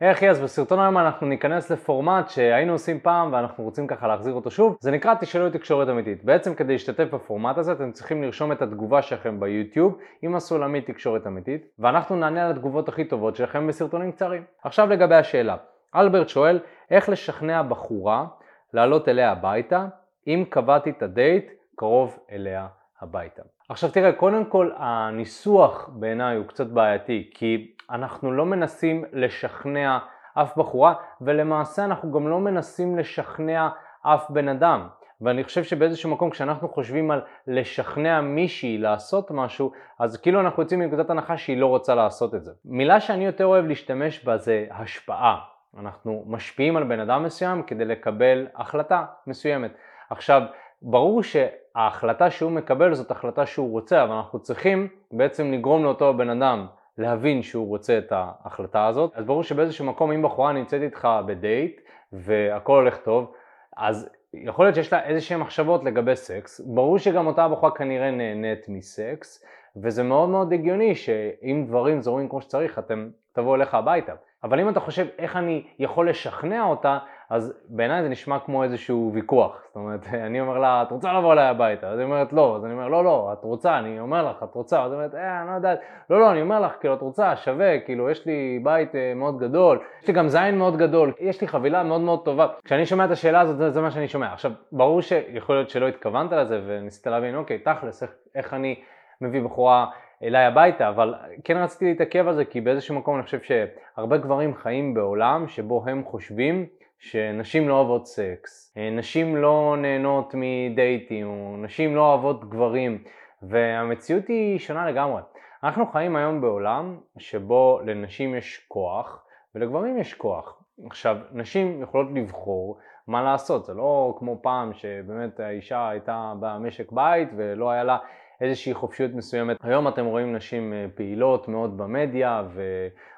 היי אחי, אז בסרטון היום אנחנו ניכנס לפורמט שהיינו עושים פעם ואנחנו רוצים ככה להחזיר אותו שוב. זה נקרא תשאלו תקשורת אמיתית. בעצם כדי להשתתף בפורמט הזה אתם צריכים לרשום את התגובה שלכם ביוטיוב עם הסולמית תקשורת אמיתית, ואנחנו נענה על התגובות הכי טובות שלכם בסרטונים קצרים. עכשיו לגבי השאלה, אלברט שואל איך לשכנע בחורה לעלות אליה הביתה אם קבעתי את הדייט קרוב אליה הביתה. עכשיו תראה, קודם כל הניסוח בעיניי הוא קצת בעייתי, כי אנחנו לא מנסים לשכנע אף בחורה, ולמעשה אנחנו גם לא מנסים לשכנע אף בן אדם. ואני חושב שבאיזשהו מקום כשאנחנו חושבים על לשכנע מישהי לעשות משהו, אז כאילו אנחנו יוצאים מנקודת הנחה שהיא לא רוצה לעשות את זה. מילה שאני יותר אוהב להשתמש בה זה השפעה. אנחנו משפיעים על בן אדם מסוים כדי לקבל החלטה מסוימת. עכשיו, ברור שההחלטה שהוא מקבל זאת החלטה שהוא רוצה, אבל אנחנו צריכים בעצם לגרום לאותו בן אדם להבין שהוא רוצה את ההחלטה הזאת. אז ברור שבאיזשהו מקום אם בחורה נמצאת איתך בדייט והכל הולך טוב, אז יכול להיות שיש לה איזה שהן מחשבות לגבי סקס, ברור שגם אותה בחורה כנראה נהנית מסקס, וזה מאוד מאוד הגיוני שאם דברים זורמים כמו שצריך אתם תבואו אליך הביתה. אבל אם אתה חושב איך אני יכול לשכנע אותה, אז בעיניי זה נשמע כמו איזשהו ויכוח. זאת אומרת, אני אומר לה, את רוצה לבוא אליי הביתה? אז היא אומרת לא, אז אני אומר, לא, לא, את רוצה, אני אומר לך, את רוצה, אז היא אומרת, אה, אני לא יודעת, לא, לא, אני אומר לך, כאילו, את רוצה, שווה, כאילו, יש לי בית אה, מאוד גדול, יש לי גם זין מאוד גדול, יש לי חבילה מאוד מאוד טובה. כשאני שומע את השאלה הזאת, זה, זה מה שאני שומע. עכשיו, ברור שיכול להיות שלא התכוונת לזה וניסית להבין, אוקיי, תכלס, איך, איך אני מביא בחורה אליי הביתה, אבל כן רציתי להתעכב על זה כי באיזשהו מקום אני חושב שהרבה גברים חיים בעולם שבו הם חושבים שנשים לא אוהבות סקס, נשים לא נהנות מדייטים, נשים לא אוהבות גברים, והמציאות היא שונה לגמרי. אנחנו חיים היום בעולם שבו לנשים יש כוח ולגברים יש כוח. עכשיו, נשים יכולות לבחור מה לעשות, זה לא כמו פעם שבאמת האישה הייתה במשק בית ולא היה לה איזושהי חופשיות מסוימת. היום אתם רואים נשים אה, פעילות מאוד במדיה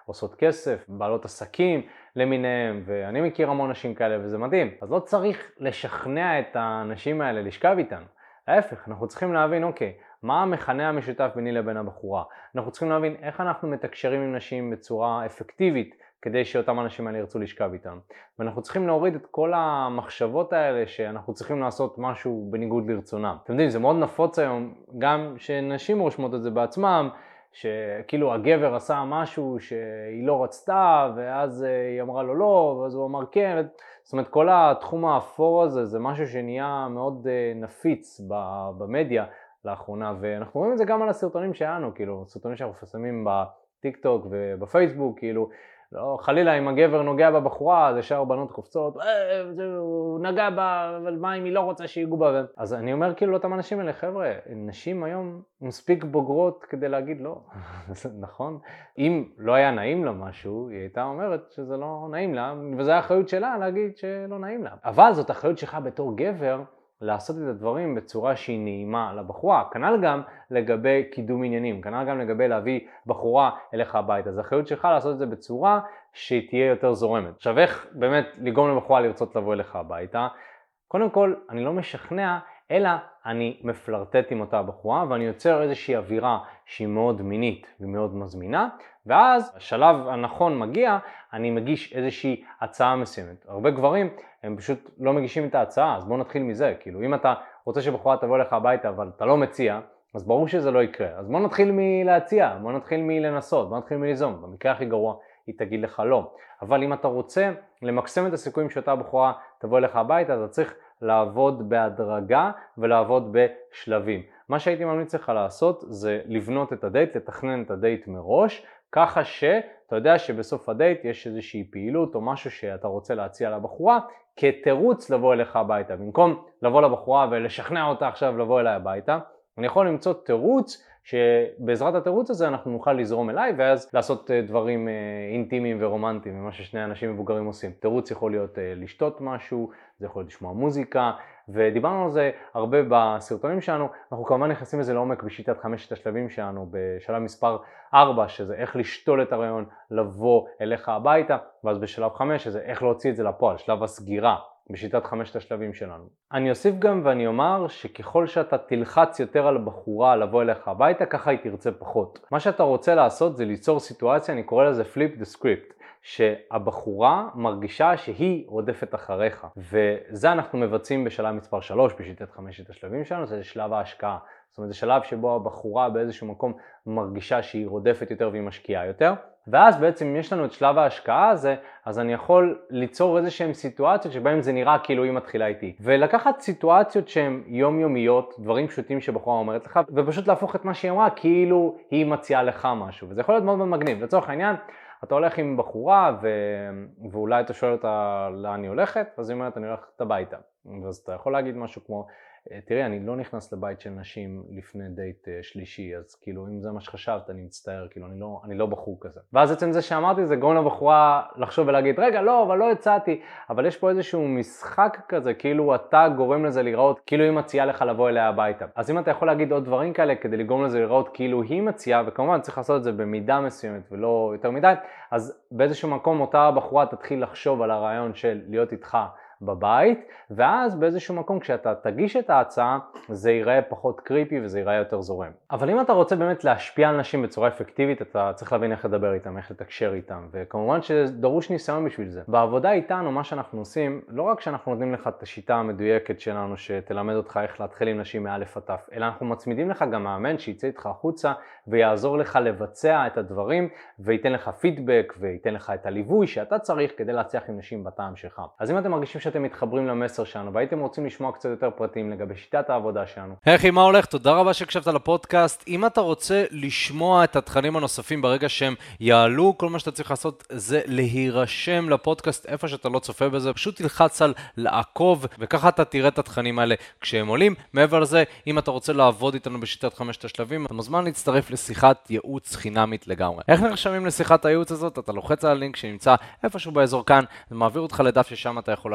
ועושות כסף, בעלות עסקים למיניהם, ואני מכיר המון נשים כאלה וזה מדהים. אז לא צריך לשכנע את הנשים האלה לשכב איתן. להפך, אנחנו צריכים להבין, אוקיי, מה המכנה המשותף ביני לבין הבחורה? אנחנו צריכים להבין איך אנחנו מתקשרים עם נשים בצורה אפקטיבית כדי שאותם אנשים האלה ירצו לשכב איתם. ואנחנו צריכים להוריד את כל המחשבות האלה שאנחנו צריכים לעשות משהו בניגוד לרצונם. אתם יודעים, זה מאוד נפוץ היום, גם שנשים רושמות את זה בעצמם, שכאילו הגבר עשה משהו שהיא לא רצתה, ואז אה, היא אמרה לו לא, ואז הוא אמר כן. זאת אומרת, כל התחום האפור הזה זה משהו שנהיה מאוד אה, נפיץ במדיה לאחרונה, ואנחנו רואים את זה גם על הסרטונים שלנו, כאילו, סרטונים שאנחנו מפרסמים בטיק טוק ובפייסבוק, כאילו, לא, חלילה אם הגבר נוגע בבחורה, אז ישר בנות קופצות, אה, הוא נגע בה, אבל מה אם היא לא רוצה שיגעו בה? אז אני אומר כאילו לאותם אנשים האלה, חבר'ה, נשים היום מספיק בוגרות כדי להגיד לא, נכון? אם לא היה נעים לה משהו, היא הייתה אומרת שזה לא נעים לה, וזו האחריות שלה להגיד שלא נעים לה. אבל זאת אחריות שלך בתור גבר. לעשות את הדברים בצורה שהיא נעימה לבחורה. כנ"ל גם לגבי קידום עניינים, כנ"ל גם לגבי להביא בחורה אליך הביתה. זו אחריות שלך לעשות את זה בצורה שהיא תהיה יותר זורמת. עכשיו איך באמת לגרום לבחורה לרצות לבוא אליך הביתה? קודם כל, אני לא משכנע, אלא אני מפלרטט עם אותה בחורה ואני יוצר איזושהי אווירה שהיא מאוד מינית ומאוד מזמינה ואז השלב הנכון מגיע, אני מגיש איזושהי הצעה מסוימת. הרבה גברים הם פשוט לא מגישים את ההצעה, אז בואו נתחיל מזה, כאילו אם אתה רוצה שבחורה תבוא לך הביתה אבל אתה לא מציע, אז ברור שזה לא יקרה. אז בואו נתחיל מלהציע, בואו נתחיל מלנסות, בואו נתחיל מליזום, במקרה הכי גרוע היא תגיד לך לא. אבל אם אתה רוצה למקסם את הסיכויים שאותה בחורה תבוא אליך הביתה, אתה צריך לעבוד בהדרגה ולעבוד בשלבים. מה שהייתי ממליץ לך לעשות זה לבנות את הדייט, לתכנן את הדייט מראש, ככה שאתה יודע שבסוף הדייט יש איזושהי פעילות או משהו שאתה רוצה להציע לבחורה כתירוץ לבוא אליך הביתה. במקום לבוא לבחורה ולשכנע אותה עכשיו לבוא אליי הביתה, אני יכול למצוא תירוץ שבעזרת התירוץ הזה אנחנו נוכל לזרום אליי ואז לעשות אה, דברים אה, אינטימיים ורומנטיים ממה ששני אנשים מבוגרים עושים. תירוץ יכול להיות אה, לשתות משהו, זה יכול להיות לשמוע מוזיקה ודיברנו על זה הרבה בסרטונים שלנו, אנחנו כמובן נכנסים לזה לעומק בשיטת חמשת השלבים שלנו בשלב מספר 4 שזה איך לשתול את הרעיון לבוא אליך הביתה ואז בשלב 5 שזה איך להוציא את זה לפועל, שלב הסגירה בשיטת חמשת השלבים שלנו. אני אוסיף גם ואני אומר שככל שאתה תלחץ יותר על בחורה לבוא אליך הביתה, ככה היא תרצה פחות. מה שאתה רוצה לעשות זה ליצור סיטואציה, אני קורא לזה flip the script, שהבחורה מרגישה שהיא רודפת אחריך. וזה אנחנו מבצעים בשלב מספר 3 בשיטת חמשת השלבים שלנו, זה שלב ההשקעה. זאת אומרת, זה שלב שבו הבחורה באיזשהו מקום מרגישה שהיא רודפת יותר והיא משקיעה יותר. ואז בעצם אם יש לנו את שלב ההשקעה הזה, אז אני יכול ליצור איזה שהן סיטואציות שבהן זה נראה כאילו היא מתחילה איתי. ולקחת סיטואציות שהן יומיומיות, דברים פשוטים שבחורה אומרת לך, ופשוט להפוך את מה שהיא אמרה כאילו היא מציעה לך משהו. וזה יכול להיות מאוד מאוד מגניב. לצורך העניין, אתה הולך עם בחורה ו... ואולי אתה שואל אותה לאן היא הולכת, אז היא אומרת אני הולכת הביתה. אז אתה יכול להגיד משהו כמו אה, תראי, אני לא נכנס לבית של נשים לפני דייט אה, שלישי, אז כאילו אם זה מה שחשבת, אני מצטער, כאילו אני לא, אני לא בחור כזה. ואז עצם זה שאמרתי זה גורם לבחורה לחשוב ולהגיד, רגע, לא, אבל לא הצעתי, אבל יש פה איזשהו משחק כזה, כאילו אתה גורם לזה להיראות, כאילו היא מציעה לך לבוא אליה הביתה. אז אם אתה יכול להגיד עוד דברים כאלה כדי לגרום לזה להיראות כאילו היא מציעה, וכמובן צריך לעשות את זה במידה מסוימת ולא יותר מדי, אז באיזשהו מקום אותה בחורה תתחיל לחשוב על הרעיון של להיות איתך. בבית, ואז באיזשהו מקום כשאתה תגיש את ההצעה זה ייראה פחות קריפי וזה ייראה יותר זורם. אבל אם אתה רוצה באמת להשפיע על נשים בצורה אפקטיבית, אתה צריך להבין איך לדבר איתם, איך לתקשר איתם, וכמובן שדרוש ניסיון בשביל זה. בעבודה איתנו, מה שאנחנו עושים, לא רק שאנחנו נותנים לך את השיטה המדויקת שלנו שתלמד אותך איך להתחיל עם נשים מאלף עד תף, אלא אנחנו מצמידים לך גם מאמן שיצא איתך החוצה ויעזור לך לבצע את הדברים וייתן לך פידבק וייתן לך את הליווי שאתה צריך כדי להצליח עם נשים בטעם שלך. אז אם אתם מרגישים שאתם מתחברים למסר שלנו והייתם רוצים לשמוע קצת יותר פרטים לגבי שיטת העבודה שלנו. היי מה הולך? תודה רבה שהקשבת לפודקאסט. אם אתה רוצה לשמוע את התכנים הנוספים ברגע שהם יעלו, כל מה שאתה צריך לעשות זה להירשם לפודקאסט איפה שאתה לא צופה בזה, פשוט תלחץ על לעקוב, וככה אתה תראה את התכנים האלה כשהם עולים. מעבר לזה, אם אתה רוצה לעבוד איתנו בשיטת חמשת השלבים, אתה מוזמן להצטרף לשיחת ייעוץ חינמית לגמרי. איך נרשמים לשיחת הייעוץ הזאת? אתה לוחץ על הלינק שנמצא איפשהו באזור כאן, זה מעביר אותך לדף ששם אתה יכול